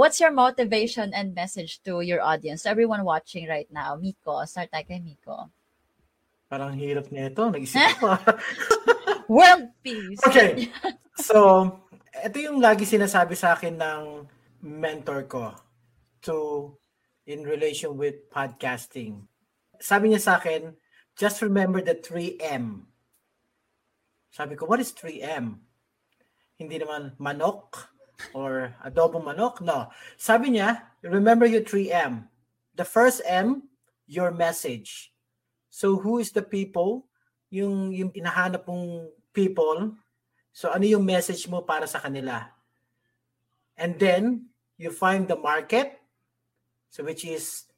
What's your motivation and message to your audience, to everyone watching right now? Miko, start tayo kay Miko. Parang hirap nito. Nag-isip ko. World peace. Okay. So, ito yung lagi sinasabi sa akin ng mentor ko to in relation with podcasting. Sabi niya sa akin, just remember the 3M. Sabi ko, what is 3M? Hindi naman manok or adobong manok. No. Sabi niya, remember your 3M. The first M, your message. So who is the people? Yung, yung hinahanap mong people. So ano yung message mo para sa kanila? And then, you find the market. So which is,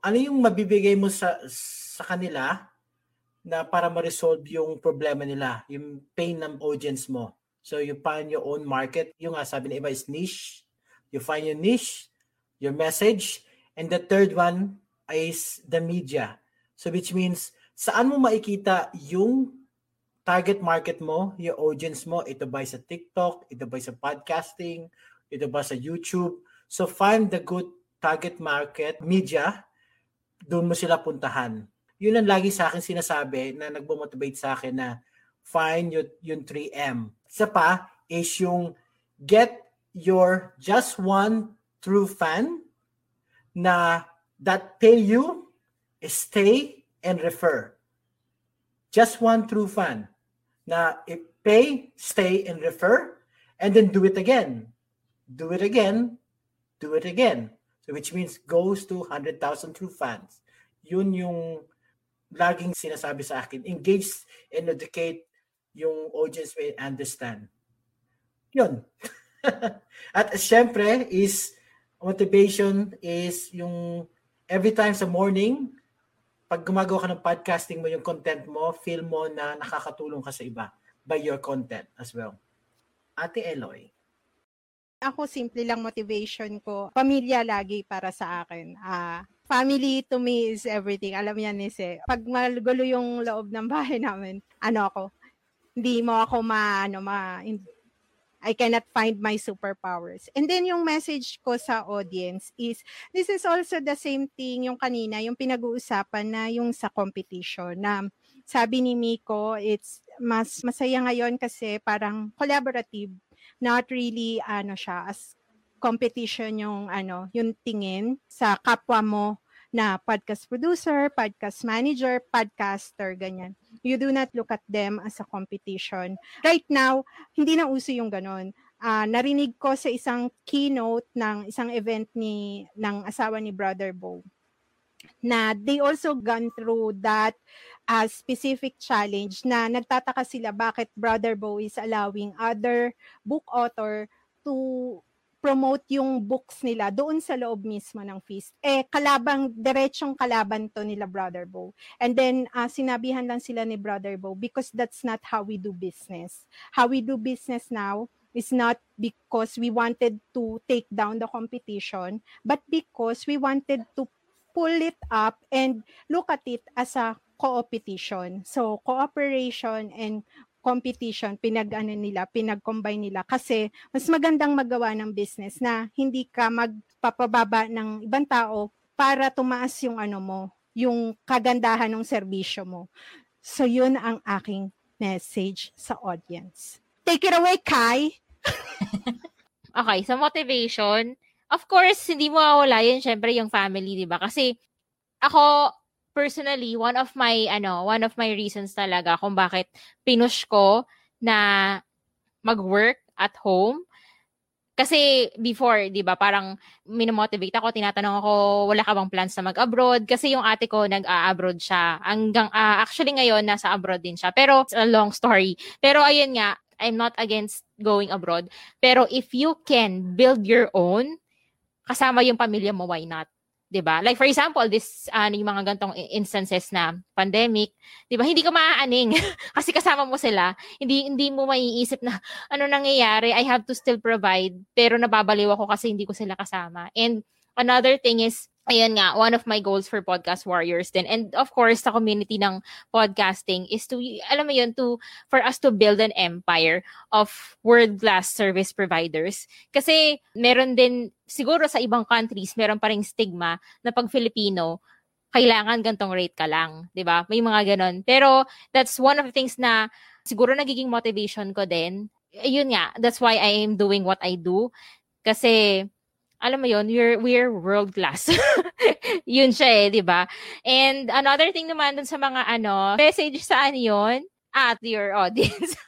ano yung mabibigay mo sa, sa kanila na para ma-resolve yung problema nila, yung pain ng audience mo. So you find your own market. Yung nga sabi na iba is niche. You find your niche, your message, and the third one is the media. So which means saan mo makikita yung target market mo, your audience mo, ito ba sa TikTok, ito ba sa podcasting, ito ba sa YouTube. So find the good target market media, doon mo sila puntahan. Yun ang lagi sa akin sinasabi na nagbo-motivate sa akin na find yung, yung 3M. Isa pa is yung get your just one true fan na that pay you, stay, and refer. Just one true fan na pay, stay, and refer, and then do it again. Do it again, do it again. So which means goes to 100,000 true fans. Yun yung laging sinasabi sa akin. Engage and educate yung audience may understand. Yun. At syempre is motivation is yung every time sa morning, pag gumagawa ka ng podcasting mo, yung content mo, feel mo na nakakatulong ka sa iba by your content as well. Ate Eloy. Ako, simple lang motivation ko. Pamilya lagi para sa akin. Ah, family to me is everything. Alam yan, Nise. Pag magulo yung loob ng bahay namin, ano ako, hindi mo ako ma, ano, ma, I cannot find my superpowers. And then yung message ko sa audience is, this is also the same thing yung kanina, yung pinag-uusapan na yung sa competition na sabi ni Miko, it's mas masaya ngayon kasi parang collaborative, not really ano siya as competition yung ano, yung tingin sa kapwa mo na podcast producer, podcast manager, podcaster, ganyan. You do not look at them as a competition. Right now, hindi na uso yung ganon. Uh, narinig ko sa isang keynote ng isang event ni ng asawa ni Brother Bo na they also gone through that uh, specific challenge na nagtataka sila bakit Brother Bo is allowing other book author to promote yung books nila doon sa loob mismo ng feast. Eh, kalabang, diretsong kalaban to nila Brother Bo. And then, uh, sinabihan lang sila ni Brother Bo because that's not how we do business. How we do business now is not because we wanted to take down the competition, but because we wanted to pull it up and look at it as a co-opetition. So, cooperation and competition, pinag-ano nila, pinag-combine nila kasi mas magandang magawa ng business na hindi ka magpapababa ng ibang tao para tumaas yung ano mo, yung kagandahan ng serbisyo mo. So yun ang aking message sa audience. Take it away, Kai. okay, sa motivation, of course, hindi mo mawala yun, syempre, yung family, di ba? Kasi, ako, personally, one of my, ano, one of my reasons talaga kung bakit pinush ko na mag-work at home kasi before, 'di ba, parang minomotivate ako, tinatanong ako, wala ka bang plans na mag-abroad? Kasi yung ate ko nag-abroad siya. Hanggang uh, actually ngayon nasa abroad din siya. Pero it's a long story. Pero ayun nga, I'm not against going abroad. Pero if you can build your own, kasama yung pamilya mo, why not? 'Di ba? Like for example, this ano uh, yung mga gantong instances na pandemic, 'di ba? Hindi ka maaaning kasi kasama mo sila. Hindi hindi mo maiisip na ano nangyayari, I have to still provide pero nababaliw ako kasi hindi ko sila kasama. And another thing is ayan nga, one of my goals for Podcast Warriors din. And of course, sa community ng podcasting is to, alam mo yun, to, for us to build an empire of world-class service providers. Kasi meron din, siguro sa ibang countries, meron pa ring stigma na pag Filipino, kailangan gantong rate ka lang, ba? May mga ganon. Pero that's one of the things na siguro nagiging motivation ko din. Yun nga, that's why I am doing what I do. Kasi alam mo yun, we're, we're world class. yun siya eh, di ba? And another thing naman dun sa mga ano, message saan yun? At ah, your audience.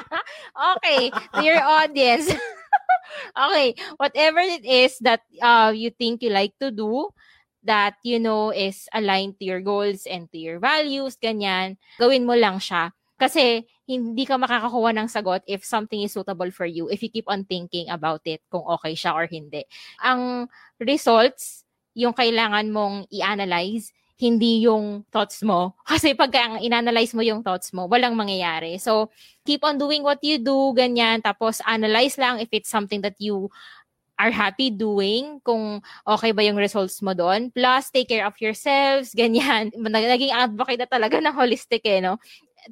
okay, your audience. okay, whatever it is that uh, you think you like to do, that you know is aligned to your goals and to your values, ganyan, gawin mo lang siya. Kasi hindi ka makakakuha ng sagot if something is suitable for you if you keep on thinking about it kung okay siya or hindi. Ang results, yung kailangan mong i-analyze, hindi yung thoughts mo. Kasi pag in-analyze mo yung thoughts mo, walang mangyayari. So, keep on doing what you do, ganyan. Tapos, analyze lang if it's something that you are happy doing, kung okay ba yung results mo doon. Plus, take care of yourselves, ganyan. Naging advocate na talaga ng holistic eh, no?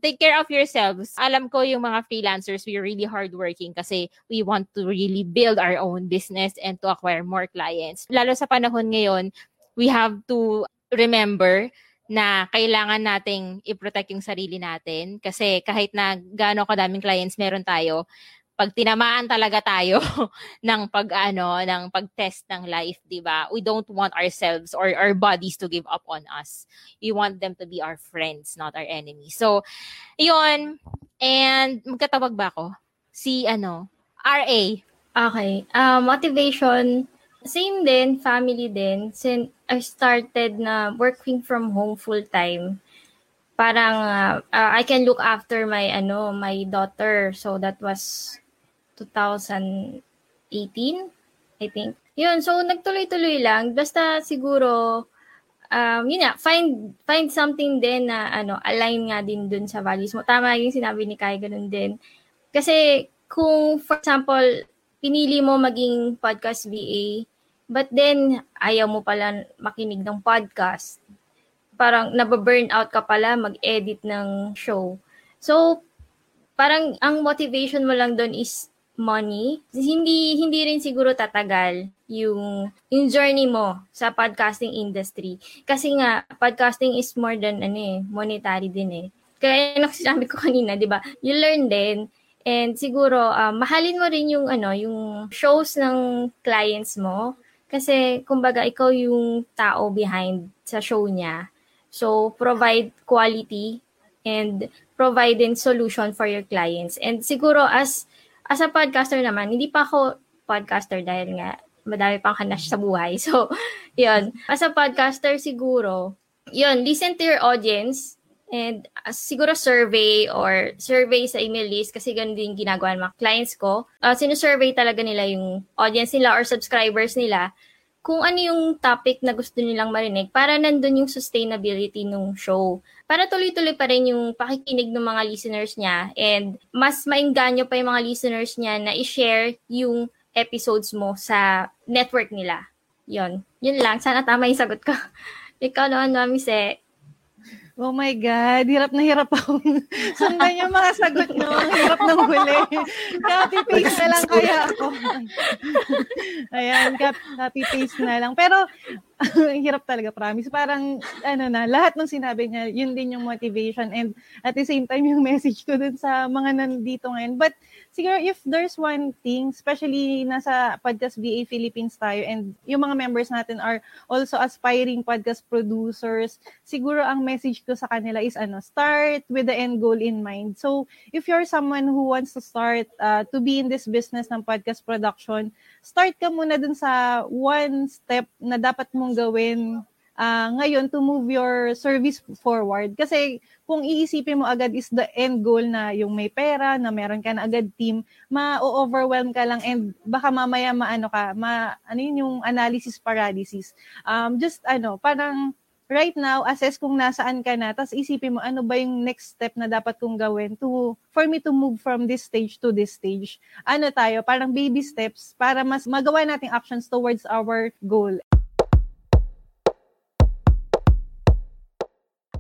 Take care of yourselves. Alam ko yung mga freelancers, we're really hardworking kasi we want to really build our own business and to acquire more clients. Lalo sa panahon ngayon, we have to remember na kailangan nating i-protect yung sarili natin kasi kahit na gaano kadaming clients meron tayo, pag tinamaan talaga tayo ng pag ano ng pag-test ng life, 'di ba? We don't want ourselves or our bodies to give up on us. We want them to be our friends, not our enemies. So, 'yun. And magkatawag ba ako? Si ano, RA. Okay. Uh, motivation same din, family din. Since I started na working from home full time, parang uh, uh, I can look after my ano, my daughter. So that was 2018, I think. Yun, so nagtuloy-tuloy lang. Basta siguro, um, yun nga, find, find something din na ano, align nga din dun sa values mo. Tama yung sinabi ni Kai, ganun din. Kasi kung, for example, pinili mo maging podcast VA, but then ayaw mo pala makinig ng podcast, parang nababurn out ka pala mag-edit ng show. So, parang ang motivation mo lang doon is money, hindi hindi rin siguro tatagal yung yung journey mo sa podcasting industry. Kasi nga podcasting is more than ano eh, monetary din eh. Kaya yung sinabi ko kanina, 'di ba? You learn din and siguro uh, mahalin mo rin yung ano, yung shows ng clients mo kasi kumbaga ikaw yung tao behind sa show niya. So provide quality and provide din solution for your clients. And siguro as as a podcaster naman, hindi pa ako podcaster dahil nga madami pang hanas sa buhay. So, yun. As a podcaster, siguro, yun, listen to your audience and uh, siguro survey or survey sa email list kasi ganun din ginagawa ng mga clients ko. Uh, sinusurvey talaga nila yung audience nila or subscribers nila kung ano yung topic na gusto nilang marinig para nandun yung sustainability ng show. Para tuloy-tuloy pa rin yung pakikinig ng mga listeners niya and mas maingganyo pa yung mga listeners niya na i-share yung episodes mo sa network nila. Yon. Yun lang. Sana tama yung sagot ko. Ikaw naman, Mami Se. Oh my God, hirap na hirap ako. Sundan yung mga sagot nyo. Hirap ng huli. Copy-paste na lang kaya ako. Ayan, copy-paste na lang. Pero, hirap talaga, promise. Parang, ano na, lahat ng sinabi niya, yun din yung motivation. And at the same time, yung message ko dun sa mga nandito ngayon. But, siguro if there's one thing, especially nasa Podcast VA Philippines tayo and yung mga members natin are also aspiring podcast producers, siguro ang message ko sa kanila is ano, start with the end goal in mind. So, if you're someone who wants to start uh, to be in this business ng podcast production, start ka muna dun sa one step na dapat mong gawin uh, ngayon to move your service forward. Kasi kung iisipin mo agad is the end goal na yung may pera, na meron ka na agad team, ma-overwhelm ka lang and baka mamaya maano ka, ma, ano yun yung analysis paralysis. Um, just ano, parang right now, assess kung nasaan ka na, tapos isipin mo ano ba yung next step na dapat kong gawin to, for me to move from this stage to this stage. Ano tayo, parang baby steps para mas magawa nating actions towards our goal.